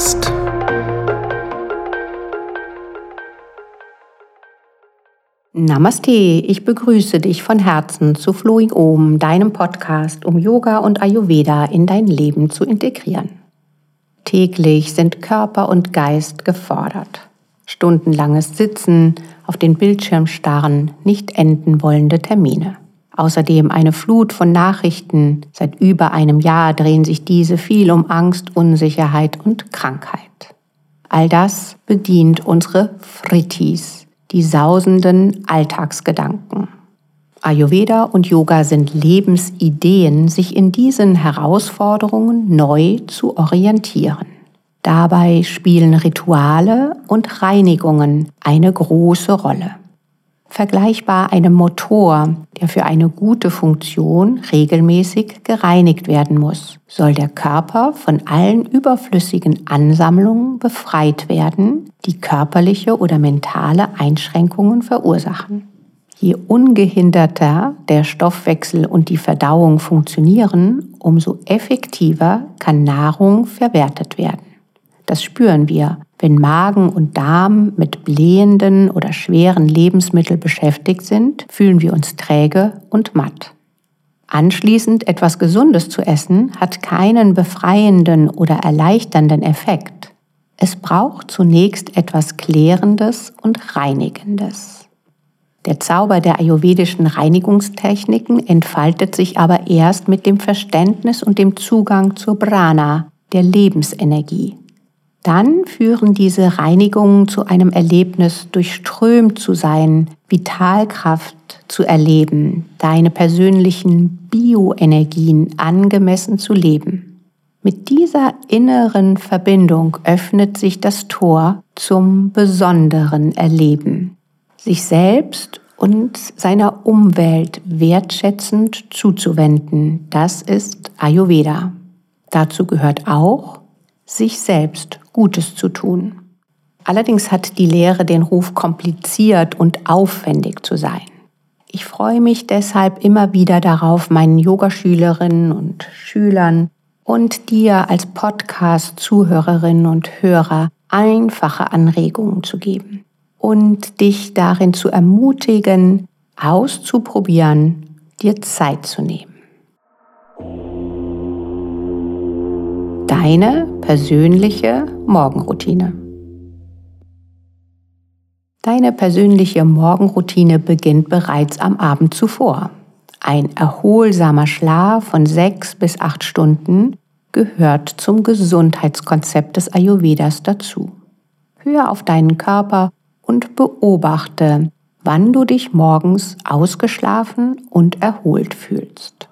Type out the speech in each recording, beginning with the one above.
Yoga-Podcast. Namaste, ich begrüße dich von Herzen zu Flowing Om, deinem Podcast, um Yoga und Ayurveda in dein Leben zu integrieren. Täglich sind Körper und Geist gefordert. Stundenlanges Sitzen, auf den Bildschirm starren, nicht enden wollende Termine. Außerdem eine Flut von Nachrichten. Seit über einem Jahr drehen sich diese viel um Angst, Unsicherheit und Krankheit. All das bedient unsere Frittis, die sausenden Alltagsgedanken. Ayurveda und Yoga sind Lebensideen, sich in diesen Herausforderungen neu zu orientieren. Dabei spielen Rituale und Reinigungen eine große Rolle vergleichbar einem Motor, der für eine gute Funktion regelmäßig gereinigt werden muss, soll der Körper von allen überflüssigen Ansammlungen befreit werden, die körperliche oder mentale Einschränkungen verursachen. Je ungehinderter der Stoffwechsel und die Verdauung funktionieren, umso effektiver kann Nahrung verwertet werden. Das spüren wir, wenn Magen und Darm mit blähenden oder schweren Lebensmitteln beschäftigt sind, fühlen wir uns träge und matt. Anschließend etwas Gesundes zu essen hat keinen befreienden oder erleichternden Effekt. Es braucht zunächst etwas Klärendes und Reinigendes. Der Zauber der ayurvedischen Reinigungstechniken entfaltet sich aber erst mit dem Verständnis und dem Zugang zur Prana, der Lebensenergie, dann führen diese Reinigungen zu einem Erlebnis, durchströmt zu sein, Vitalkraft zu erleben, deine persönlichen Bioenergien angemessen zu leben. Mit dieser inneren Verbindung öffnet sich das Tor zum besonderen Erleben, sich selbst und seiner Umwelt wertschätzend zuzuwenden. Das ist Ayurveda. Dazu gehört auch, sich selbst Gutes zu tun. Allerdings hat die Lehre den Ruf, kompliziert und aufwendig zu sein. Ich freue mich deshalb immer wieder darauf, meinen Yogaschülerinnen und Schülern und dir als Podcast-Zuhörerinnen und Hörer einfache Anregungen zu geben und dich darin zu ermutigen, auszuprobieren, dir Zeit zu nehmen. Deine persönliche Morgenroutine. Deine persönliche Morgenroutine beginnt bereits am Abend zuvor. Ein erholsamer Schlaf von sechs bis acht Stunden gehört zum Gesundheitskonzept des Ayurvedas dazu. Hör auf deinen Körper und beobachte, wann du dich morgens ausgeschlafen und erholt fühlst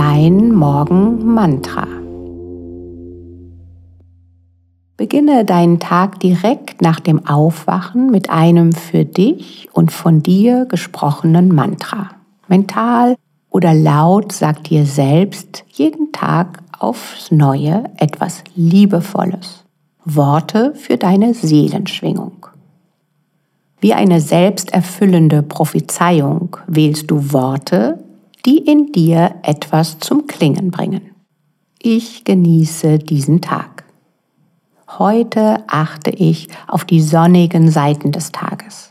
dein Morgen-Mantra. Beginne deinen Tag direkt nach dem Aufwachen mit einem für dich und von dir gesprochenen Mantra. Mental oder laut sag dir selbst jeden Tag aufs Neue etwas Liebevolles. Worte für deine Seelenschwingung. Wie eine selbsterfüllende Prophezeiung wählst du Worte, die in dir etwas zum Klingen bringen. Ich genieße diesen Tag. Heute achte ich auf die sonnigen Seiten des Tages.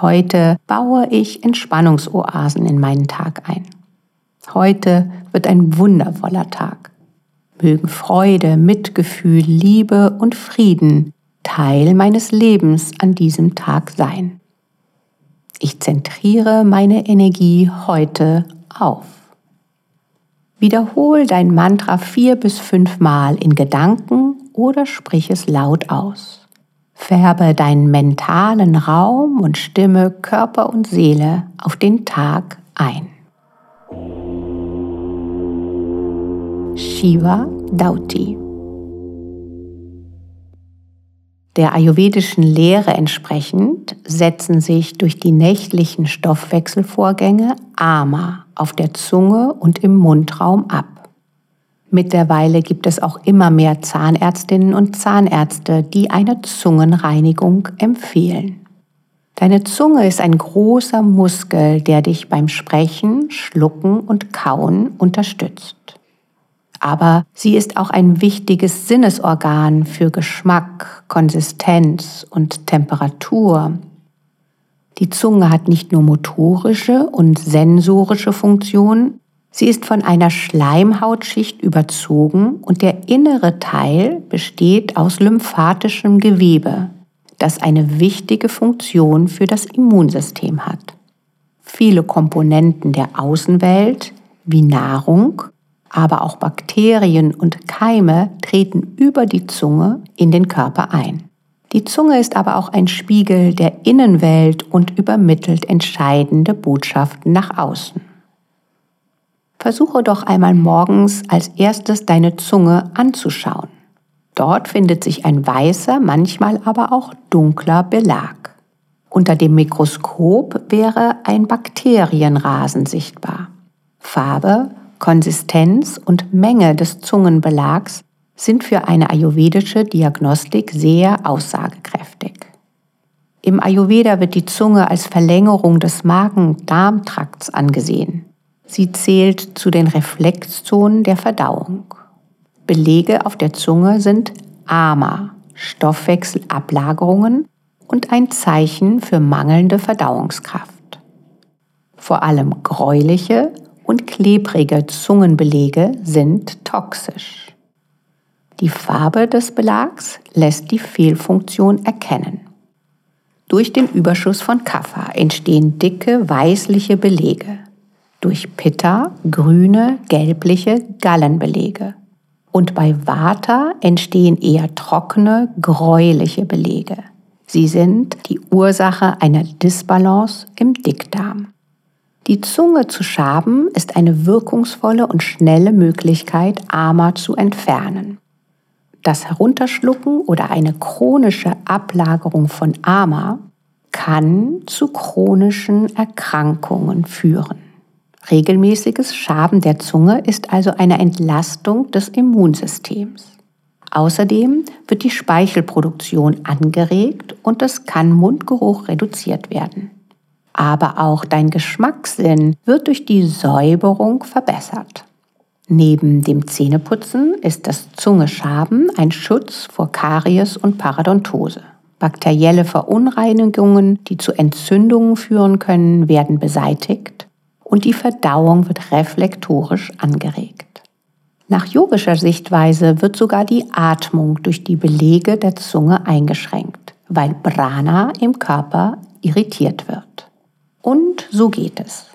Heute baue ich Entspannungsoasen in meinen Tag ein. Heute wird ein wundervoller Tag. Mögen Freude, Mitgefühl, Liebe und Frieden Teil meines Lebens an diesem Tag sein. Ich zentriere meine Energie heute auf. Wiederhol dein Mantra vier bis fünfmal in Gedanken oder sprich es laut aus. Färbe deinen mentalen Raum und Stimme, Körper und Seele auf den Tag ein. Shiva Dauti Der ayurvedischen Lehre entsprechend setzen sich durch die nächtlichen Stoffwechselvorgänge Ama auf der Zunge und im Mundraum ab. Mittlerweile gibt es auch immer mehr Zahnärztinnen und Zahnärzte, die eine Zungenreinigung empfehlen. Deine Zunge ist ein großer Muskel, der dich beim Sprechen, Schlucken und Kauen unterstützt. Aber sie ist auch ein wichtiges Sinnesorgan für Geschmack, Konsistenz und Temperatur. Die Zunge hat nicht nur motorische und sensorische Funktionen, sie ist von einer Schleimhautschicht überzogen und der innere Teil besteht aus lymphatischem Gewebe das eine wichtige Funktion für das Immunsystem hat. Viele Komponenten der Außenwelt, wie Nahrung, aber auch Bakterien und Keime treten über die Zunge in den Körper ein. Die Zunge ist aber auch ein Spiegel der Innenwelt und übermittelt entscheidende Botschaften nach außen. Versuche doch einmal morgens als erstes deine Zunge anzuschauen. Dort findet sich ein weißer, manchmal aber auch dunkler Belag. Unter dem Mikroskop wäre ein Bakterienrasen sichtbar. Farbe, Konsistenz und Menge des Zungenbelags sind für eine ayurvedische Diagnostik sehr aussagekräftig. Im Ayurveda wird die Zunge als Verlängerung des Magen-Darm-Trakts angesehen. Sie zählt zu den Reflexzonen der Verdauung. Belege auf der Zunge sind Ama, Stoffwechselablagerungen und ein Zeichen für mangelnde Verdauungskraft. Vor allem gräuliche und klebrige Zungenbelege sind toxisch. Die Farbe des Belags lässt die Fehlfunktion erkennen. Durch den Überschuss von Kaffer entstehen dicke, weißliche Belege. Durch Pitta grüne, gelbliche Gallenbelege und bei Vata entstehen eher trockene, gräuliche Belege. Sie sind die Ursache einer Disbalance im Dickdarm. Die Zunge zu schaben ist eine wirkungsvolle und schnelle Möglichkeit, Ama zu entfernen. Das Herunterschlucken oder eine chronische Ablagerung von Ama kann zu chronischen Erkrankungen führen. Regelmäßiges Schaben der Zunge ist also eine Entlastung des Immunsystems. Außerdem wird die Speichelproduktion angeregt und es kann Mundgeruch reduziert werden. Aber auch dein Geschmackssinn wird durch die Säuberung verbessert. Neben dem Zähneputzen ist das Zungeschaben ein Schutz vor Karies und Paradontose. Bakterielle Verunreinigungen, die zu Entzündungen führen können, werden beseitigt und die Verdauung wird reflektorisch angeregt. Nach yogischer Sichtweise wird sogar die Atmung durch die Belege der Zunge eingeschränkt, weil Prana im Körper irritiert wird. Und so geht es.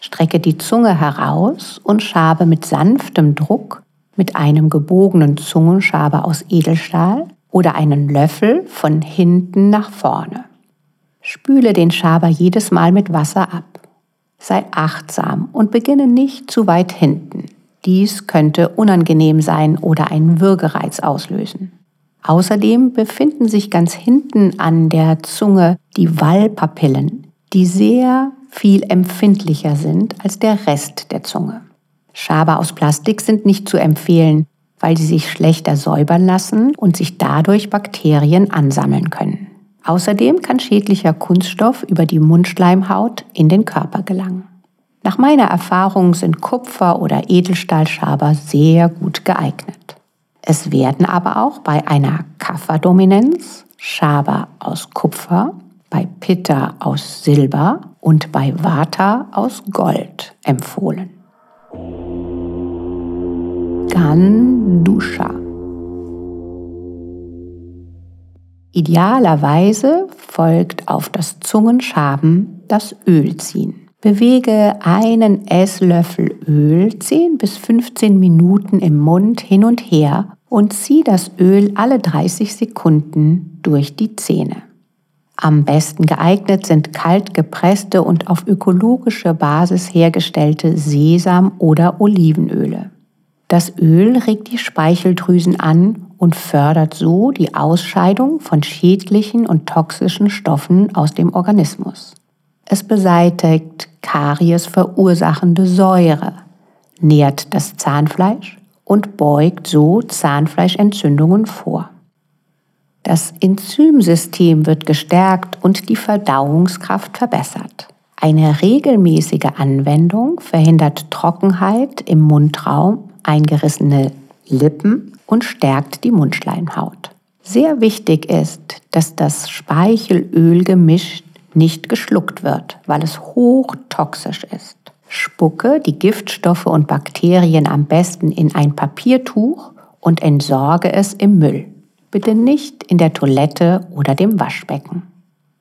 Strecke die Zunge heraus und schabe mit sanftem Druck mit einem gebogenen Zungenschaber aus Edelstahl oder einen Löffel von hinten nach vorne. Spüle den Schaber jedes Mal mit Wasser ab. Sei achtsam und beginne nicht zu weit hinten. Dies könnte unangenehm sein oder einen Würgereiz auslösen. Außerdem befinden sich ganz hinten an der Zunge die Wallpapillen, die sehr viel empfindlicher sind als der Rest der Zunge. Schaber aus Plastik sind nicht zu empfehlen, weil sie sich schlechter säubern lassen und sich dadurch Bakterien ansammeln können. Außerdem kann schädlicher Kunststoff über die Mundschleimhaut in den Körper gelangen. Nach meiner Erfahrung sind Kupfer- oder Edelstahlschaber sehr gut geeignet. Es werden aber auch bei einer Kafferdominanz Schaber aus Kupfer, bei Pitta aus Silber und bei Vata aus Gold empfohlen. Gandusha Idealerweise folgt auf das Zungenschaben das Ölziehen. Bewege einen Esslöffel Öl 10 bis 15 Minuten im Mund hin und her und zieh das Öl alle 30 Sekunden durch die Zähne. Am besten geeignet sind kalt gepresste und auf ökologische Basis hergestellte Sesam- oder Olivenöle. Das Öl regt die Speicheldrüsen an und fördert so die Ausscheidung von schädlichen und toxischen Stoffen aus dem Organismus. Es beseitigt Karies verursachende Säure, nährt das Zahnfleisch und beugt so Zahnfleischentzündungen vor. Das Enzymsystem wird gestärkt und die Verdauungskraft verbessert. Eine regelmäßige Anwendung verhindert Trockenheit im Mundraum, eingerissene Lippen und stärkt die Mundschleimhaut. Sehr wichtig ist, dass das Speichelölgemisch nicht geschluckt wird, weil es hochtoxisch ist. Spucke die Giftstoffe und Bakterien am besten in ein Papiertuch und entsorge es im Müll. Bitte nicht in der Toilette oder dem Waschbecken.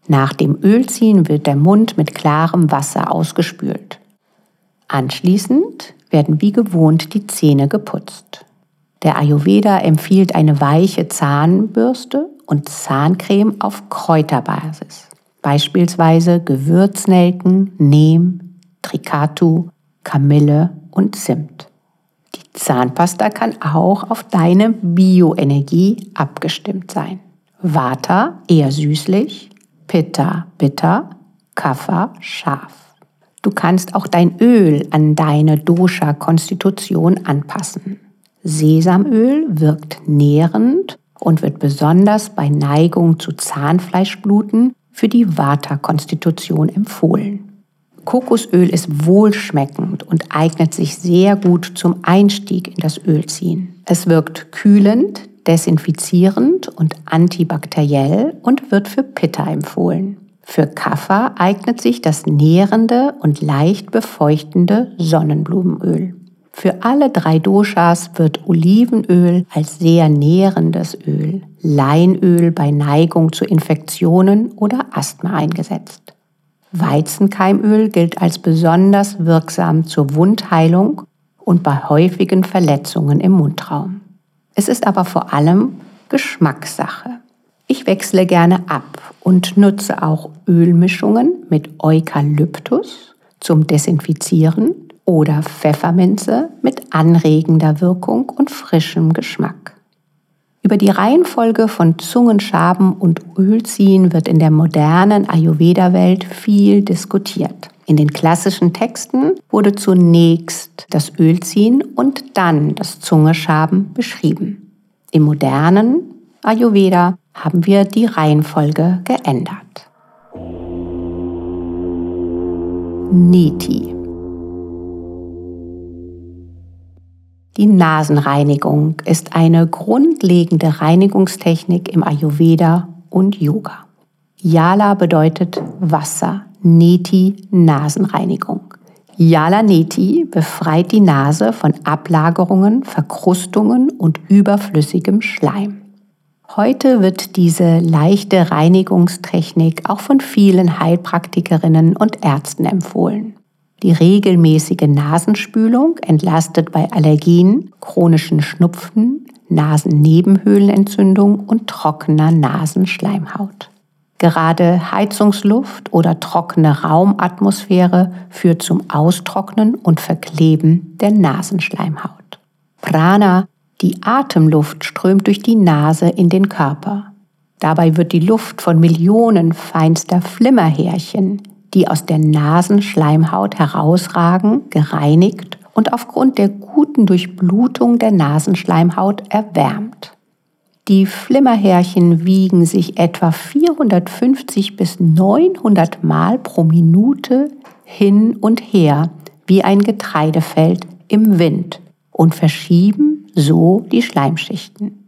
Nach dem Ölziehen wird der Mund mit klarem Wasser ausgespült. Anschließend werden wie gewohnt die Zähne geputzt. Der Ayurveda empfiehlt eine weiche Zahnbürste und Zahncreme auf Kräuterbasis, beispielsweise Gewürznelken, Neem, Trikatu, Kamille und Zimt. Zahnpasta kann auch auf deine Bioenergie abgestimmt sein. Vata eher süßlich, Pitta bitter, Kapha scharf. Du kannst auch dein Öl an deine Dosha-Konstitution anpassen. Sesamöl wirkt nährend und wird besonders bei Neigung zu Zahnfleischbluten für die Vata-Konstitution empfohlen. Kokosöl ist wohlschmeckend und eignet sich sehr gut zum Einstieg in das Ölziehen. Es wirkt kühlend, desinfizierend und antibakteriell und wird für Pitta empfohlen. Für Kaffer eignet sich das nährende und leicht befeuchtende Sonnenblumenöl. Für alle drei Doshas wird Olivenöl als sehr nährendes Öl, Leinöl bei Neigung zu Infektionen oder Asthma eingesetzt. Weizenkeimöl gilt als besonders wirksam zur Wundheilung und bei häufigen Verletzungen im Mundraum. Es ist aber vor allem Geschmackssache. Ich wechsle gerne ab und nutze auch Ölmischungen mit Eukalyptus zum Desinfizieren oder Pfefferminze mit anregender Wirkung und frischem Geschmack. Über die Reihenfolge von Zungenschaben und Ölziehen wird in der modernen Ayurveda-Welt viel diskutiert. In den klassischen Texten wurde zunächst das Ölziehen und dann das Zungeschaben beschrieben. Im modernen Ayurveda haben wir die Reihenfolge geändert. Niti. Die Nasenreinigung ist eine grundlegende Reinigungstechnik im Ayurveda und Yoga. Yala bedeutet Wasser, Neti Nasenreinigung. Yala Neti befreit die Nase von Ablagerungen, Verkrustungen und überflüssigem Schleim. Heute wird diese leichte Reinigungstechnik auch von vielen Heilpraktikerinnen und Ärzten empfohlen. Die regelmäßige Nasenspülung entlastet bei Allergien, chronischen Schnupfen, Nasennebenhöhlenentzündung und trockener Nasenschleimhaut. Gerade Heizungsluft oder trockene Raumatmosphäre führt zum Austrocknen und Verkleben der Nasenschleimhaut. Prana, die Atemluft, strömt durch die Nase in den Körper. Dabei wird die Luft von Millionen feinster Flimmerhärchen, die aus der Nasenschleimhaut herausragen, gereinigt und aufgrund der guten Durchblutung der Nasenschleimhaut erwärmt. Die Flimmerhärchen wiegen sich etwa 450 bis 900 Mal pro Minute hin und her wie ein Getreidefeld im Wind und verschieben so die Schleimschichten.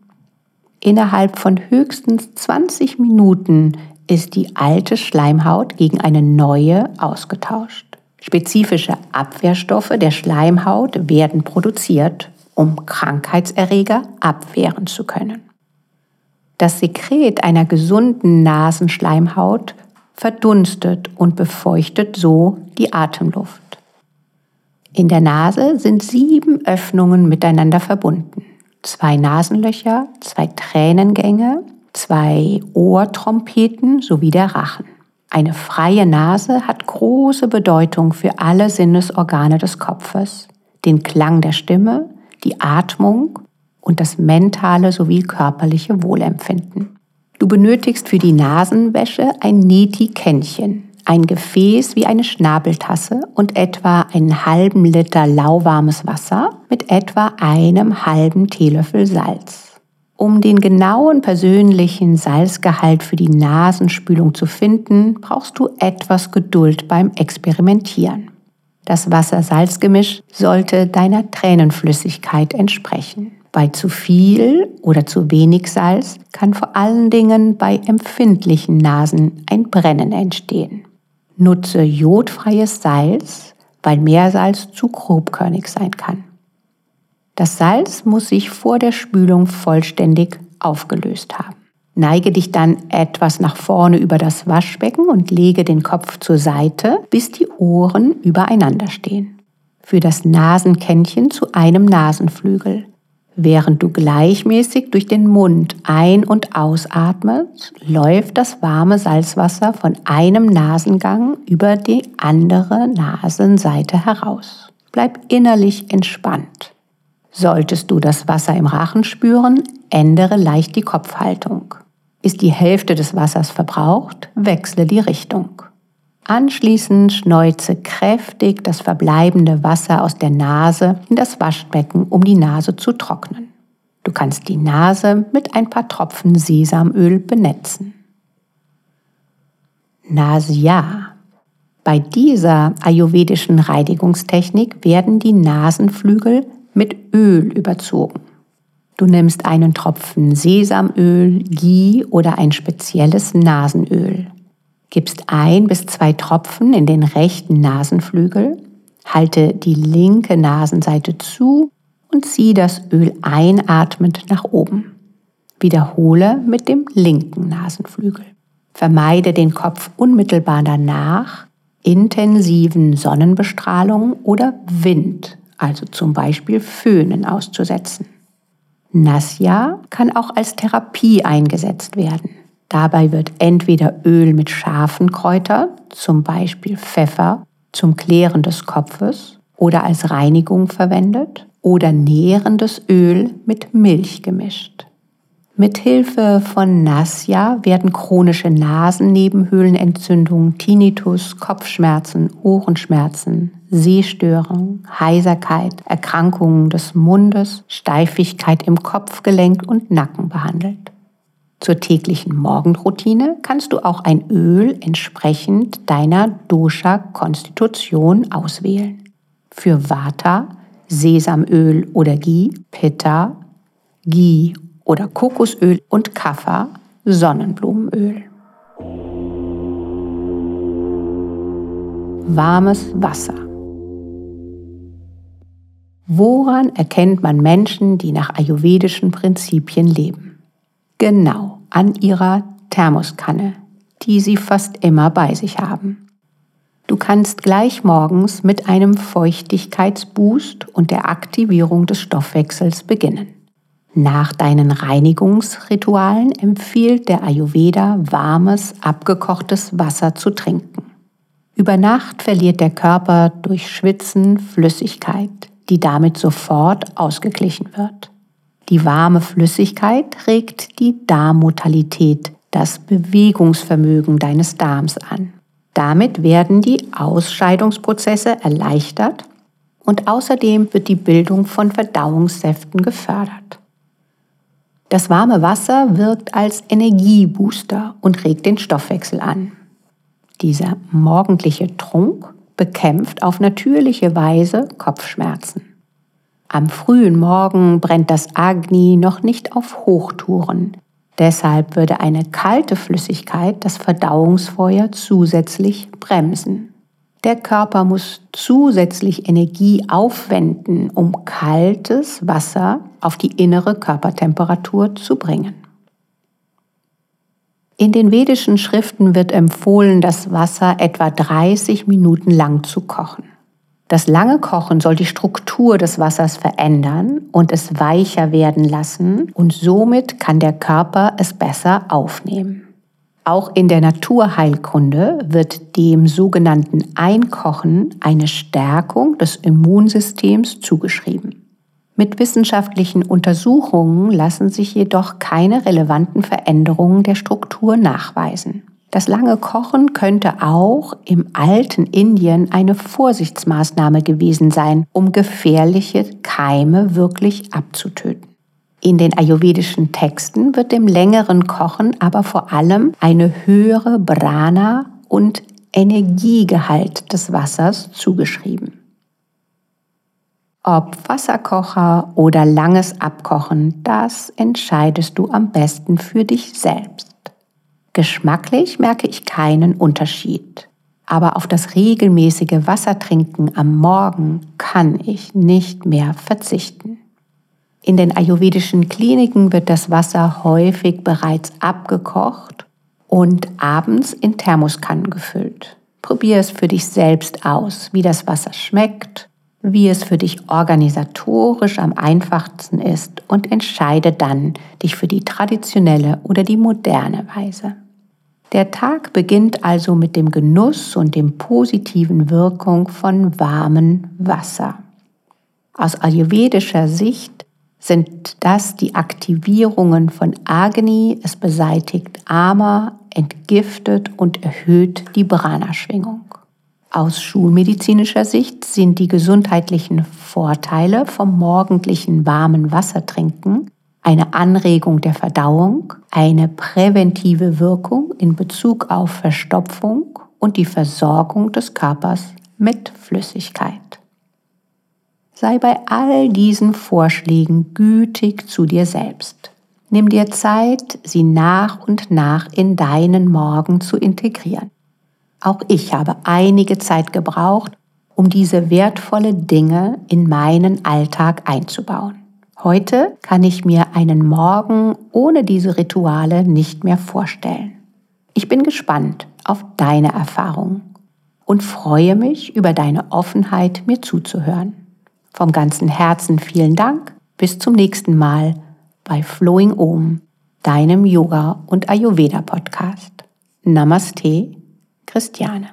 Innerhalb von höchstens 20 Minuten ist die alte Schleimhaut gegen eine neue ausgetauscht. Spezifische Abwehrstoffe der Schleimhaut werden produziert, um Krankheitserreger abwehren zu können. Das Sekret einer gesunden Nasenschleimhaut verdunstet und befeuchtet so die Atemluft. In der Nase sind sieben Öffnungen miteinander verbunden. Zwei Nasenlöcher, zwei Tränengänge, zwei Ohrtrompeten sowie der Rachen. Eine freie Nase hat große Bedeutung für alle Sinnesorgane des Kopfes, den Klang der Stimme, die Atmung und das mentale sowie körperliche Wohlempfinden. Du benötigst für die Nasenwäsche ein Neti-Kännchen, ein Gefäß wie eine Schnabeltasse und etwa einen halben Liter lauwarmes Wasser mit etwa einem halben Teelöffel Salz. Um den genauen persönlichen Salzgehalt für die Nasenspülung zu finden, brauchst du etwas Geduld beim Experimentieren. Das Wasser-Salz-Gemisch sollte deiner Tränenflüssigkeit entsprechen. Bei zu viel oder zu wenig Salz kann vor allen Dingen bei empfindlichen Nasen ein Brennen entstehen. Nutze jodfreies Salz, weil Meersalz zu grobkörnig sein kann. Das Salz muss sich vor der Spülung vollständig aufgelöst haben. Neige dich dann etwas nach vorne über das Waschbecken und lege den Kopf zur Seite, bis die Ohren übereinander stehen. Für das Nasenkännchen zu einem Nasenflügel. Während du gleichmäßig durch den Mund ein- und ausatmest, läuft das warme Salzwasser von einem Nasengang über die andere Nasenseite heraus. Bleib innerlich entspannt. Solltest du das Wasser im Rachen spüren, ändere leicht die Kopfhaltung. Ist die Hälfte des Wassers verbraucht, wechsle die Richtung. Anschließend schneuze kräftig das verbleibende Wasser aus der Nase in das Waschbecken, um die Nase zu trocknen. Du kannst die Nase mit ein paar Tropfen Sesamöl benetzen. Nasia. Bei dieser ayurvedischen Reinigungstechnik werden die Nasenflügel mit Öl überzogen. Du nimmst einen Tropfen Sesamöl, Ghee oder ein spezielles Nasenöl. Gibst ein bis zwei Tropfen in den rechten Nasenflügel, halte die linke Nasenseite zu und zieh das Öl einatmend nach oben. Wiederhole mit dem linken Nasenflügel. Vermeide den Kopf unmittelbar danach intensiven Sonnenbestrahlung oder Wind also zum Beispiel Föhnen auszusetzen. Nasya kann auch als Therapie eingesetzt werden. Dabei wird entweder Öl mit scharfen Kräutern, zum Beispiel Pfeffer, zum Klären des Kopfes oder als Reinigung verwendet oder nährendes Öl mit Milch gemischt. Mithilfe von Nasya werden chronische Nasennebenhöhlenentzündung, Tinnitus, Kopfschmerzen, Ohrenschmerzen, Sehstörung, Heiserkeit, Erkrankungen des Mundes, Steifigkeit im Kopfgelenk und Nacken behandelt. Zur täglichen Morgenroutine kannst du auch ein Öl entsprechend deiner Dosha-Konstitution auswählen. Für Vata Sesamöl oder Ghee, Pitta, Ghee oder Kokosöl und Kaffer Sonnenblumenöl. Warmes Wasser. Woran erkennt man Menschen, die nach ayurvedischen Prinzipien leben? Genau, an ihrer Thermoskanne, die sie fast immer bei sich haben. Du kannst gleich morgens mit einem Feuchtigkeitsboost und der Aktivierung des Stoffwechsels beginnen. Nach deinen Reinigungsritualen empfiehlt der Ayurveda warmes, abgekochtes Wasser zu trinken. Über Nacht verliert der Körper durch Schwitzen Flüssigkeit, die damit sofort ausgeglichen wird. Die warme Flüssigkeit regt die Darmmotalität, das Bewegungsvermögen deines Darms an. Damit werden die Ausscheidungsprozesse erleichtert und außerdem wird die Bildung von Verdauungssäften gefördert. Das warme Wasser wirkt als Energiebooster und regt den Stoffwechsel an. Dieser morgendliche Trunk bekämpft auf natürliche Weise Kopfschmerzen. Am frühen Morgen brennt das Agni noch nicht auf Hochtouren. Deshalb würde eine kalte Flüssigkeit das Verdauungsfeuer zusätzlich bremsen. Der Körper muss zusätzlich Energie aufwenden, um kaltes Wasser auf die innere Körpertemperatur zu bringen. In den vedischen Schriften wird empfohlen, das Wasser etwa 30 Minuten lang zu kochen. Das lange Kochen soll die Struktur des Wassers verändern und es weicher werden lassen und somit kann der Körper es besser aufnehmen. Auch in der Naturheilkunde wird dem sogenannten Einkochen eine Stärkung des Immunsystems zugeschrieben. Mit wissenschaftlichen Untersuchungen lassen sich jedoch keine relevanten Veränderungen der Struktur nachweisen. Das lange Kochen könnte auch im alten Indien eine Vorsichtsmaßnahme gewesen sein, um gefährliche Keime wirklich abzutöten. In den ayurvedischen Texten wird dem längeren Kochen aber vor allem eine höhere Brana und Energiegehalt des Wassers zugeschrieben. Ob Wasserkocher oder langes Abkochen, das entscheidest du am besten für dich selbst. Geschmacklich merke ich keinen Unterschied, aber auf das regelmäßige Wassertrinken am Morgen kann ich nicht mehr verzichten. In den ayurvedischen Kliniken wird das Wasser häufig bereits abgekocht und abends in Thermoskannen gefüllt. Probier es für dich selbst aus, wie das Wasser schmeckt, wie es für dich organisatorisch am einfachsten ist und entscheide dann dich für die traditionelle oder die moderne Weise. Der Tag beginnt also mit dem Genuss und dem positiven Wirkung von warmem Wasser. Aus ayurvedischer Sicht sind das die Aktivierungen von Agni, es beseitigt Ama, entgiftet und erhöht die Brana-Schwingung. Aus schulmedizinischer Sicht sind die gesundheitlichen Vorteile vom morgendlichen warmen Wassertrinken eine Anregung der Verdauung, eine präventive Wirkung in Bezug auf Verstopfung und die Versorgung des Körpers mit Flüssigkeit. Sei bei all diesen Vorschlägen gütig zu dir selbst. Nimm dir Zeit, sie nach und nach in deinen Morgen zu integrieren. Auch ich habe einige Zeit gebraucht, um diese wertvolle Dinge in meinen Alltag einzubauen. Heute kann ich mir einen Morgen ohne diese Rituale nicht mehr vorstellen. Ich bin gespannt auf deine Erfahrungen und freue mich über deine Offenheit, mir zuzuhören. Vom ganzen Herzen vielen Dank. Bis zum nächsten Mal bei Flowing Om, deinem Yoga- und Ayurveda-Podcast. Namaste, Christiane.